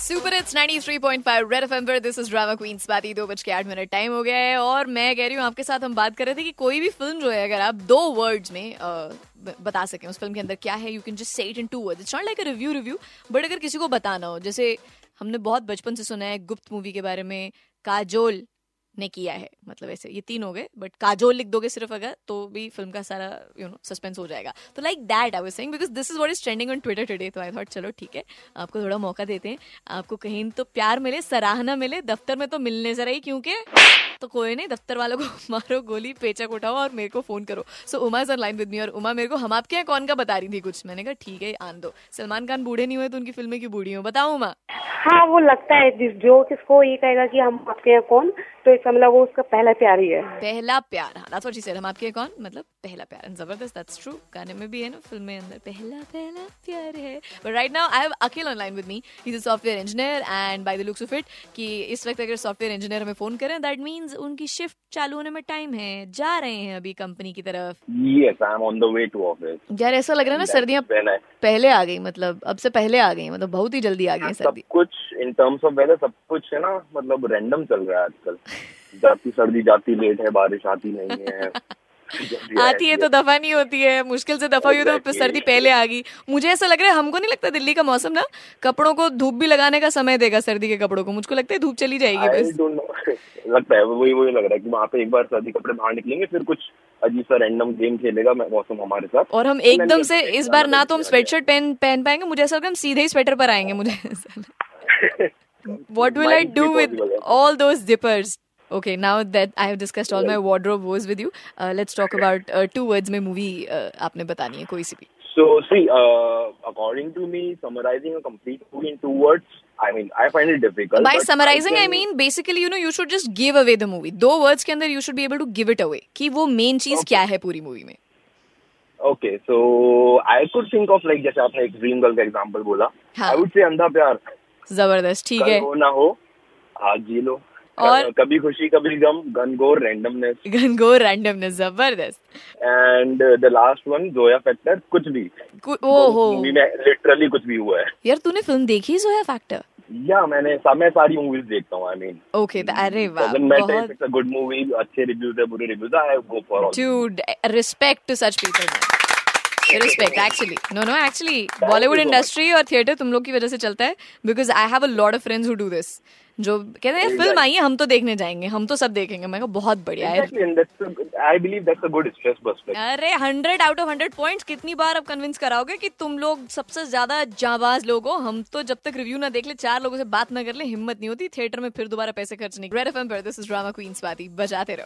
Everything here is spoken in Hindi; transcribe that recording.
सुपर इट्स 93.5 रेड एफएम पर। दिस इज़ ड्रामा क्वीन बाती दो बज के आठ मिनट टाइम हो गया है। और मैं कह रही हूँ आपके साथ हम बात कर रहे थे कि कोई भी फ़िल्म जो है अगर आप दो वर्ड्स में आ, बता सकें उस फ़िल्म के अंदर क्या है you can just say it in two words it's not like a review review but अगर किसी को बताना हो जैसे हमने बहुत बचपन से सुना है गुप्त मूवी के बारे में काजोल ने किया है। मतलब ऐसे, ये तीन हो गए बट काजोल लिख दोगे सिर्फ़ अगर तो भी फ़िल्म का सारा यू नो सस्पेंस हो जाएगा। तो like that I was saying because this is what is trending on Twitter today तो आई थॉट चलो ठीक है, आपको थोड़ा मौका देते हैं। आपको कहीं तो प्यार मिले, सराहना मिले, दफ्तर में तो मिलने से रही क्योंकि तो कोई नहीं, दफ्तर वालों को मारो गोली, पेचक उठाओ और मेरे को फ़ोन करो। So Uma is line with me और उमा मेरे को, हम आपके यहाँ कौन का बता रही थी कुछ? मैंने कहा, ठीक है, आन दो। सलमान खान बूढ़े नहीं हुए तो उनकी फ़िल्में क्यों बूढ़ी हो? बताओ उमा हाँ वो लगता है जो किसको ये कहेगा कि हम आपके यहाँ कौन? तो इसका मतलब वो उसका पहला प्यार ही है। पहला प्यार हाँ दैट्स व्हाट शी सेड हम आपके कौन? मतलब पहला प्यार ज़बरदस्त दैट्स ट्रू गाने में भी है ना फ़िल्म में अंदर पहला पहला प्यार है। But right now I have Akhil online with me he is a software engineer and by the looks of it कि इस वक्त अगर सॉफ्टवेयर इंजीनियर हमें फ़ोन करें दैट मींस उनकी शिफ्ट चालू होने में टाइम है जा रहे हैं अभी कंपनी की तरफ़। Yes I am on the way to office यार ऐसा लग रहा है ना सर्दियाँ पहले आ गई मतलब अब से पहले आ गई मतलब बहुत ही जल्दी आ गई सर्दी। कुछ इन टर्म्स ऑफ़ वेदर सब कुछ है ना मतलब रैंडम चल रहा है आजकल। जाती सर्दी जाती लेट है बारिश आती नहीं है। आती है तो दफ़ा नहीं होती है मुश्किल से दफ़ा हुई तो सर्दी पहले आ गई। मुझे ऐसा लग रहा है हमको नहीं लगता दिल्ली का मौसम ना कपड़ों को धूप भी लगाने का समय देगा सर्दी के कपड़ों को। मुझको लगता है धूप चली जाएगी बस। लगता है वही वही लग रहा है कि वहाँ पे एक बार सर्दी कपड़े बाहर निकलेंगे फिर कुछ अजीब सा रैंडम गेम खेलेगा मौसम हमारे साथ। और हम एकदम से इस बार ना तो हम स्वेटशर्ट पहन पहन पाएँगे मुझे ऐसा लगता है हम सीधे ही स्वेटर पर आएँगे मुझे What will I do with all those zippers? Okay, now that I have discussed all my wardrobe woes with you, uh, let's talk about uh, two words में movie uh, आपने बतानी है कोई सी भी. So see, uh, according to me, summarizing a complete movie in two words, I mean, I find it difficult. By summarizing, I, can... I mean basically, you know, you should just give away the movie. दो words के अंदर you should be able to give it away. कि वो main चीज़ okay. क्या है पूरी movie में. Okay, so I could think of like जैसे आपने एक ड्रीम गर्ल का एग्जांपल बोला. हाँ. I would say अंधा प्यार. ज़बरदस्त ठीक है। हो ना हो आज जी लो। और कभी खुशी कभी गम गनगोर रैंडमनेस गनगोर रैंडमनेस ज़बरदस्त। And the last one Zoya factor कुछ भी। ओहो मूवी में लिटरली कुछ भी हुआ है। यार तूने फ़िल्म देखी जोया फैक्टर या मैंने मैं सारी मूवीज़ देखता हूँ आई मीन ओके अरे वाह बहुत गुड मूवी अच्छे रिव्यूज़ है बुरे reviews I go for all dude respect to such people respect actually no no actually Bollywood industry और थिएटर तुम लोग की वजह से चलता है because I have a lot of friends who do this जो कहते हैं फ़िल्म आई है हम तो देखने जाएँगे हम तो सब देखेंगे. मैं बहुत बढ़िया है. I believe that's a good stress buster अरे hundred out of hundred points कितनी बार अब कन्विंस कराओगे कि तुम लोग सबसे ज़्यादा जाबाज लोग हो? हम तो जब तक रिव्यू ना देख ले चार लोगों से बात ना कर ले हिम्मत नहीं होती थिएटर में फिर दोबारा पैसे खर्च नहीं। रेड एफएम पर this is drama queens party बजाते रहो।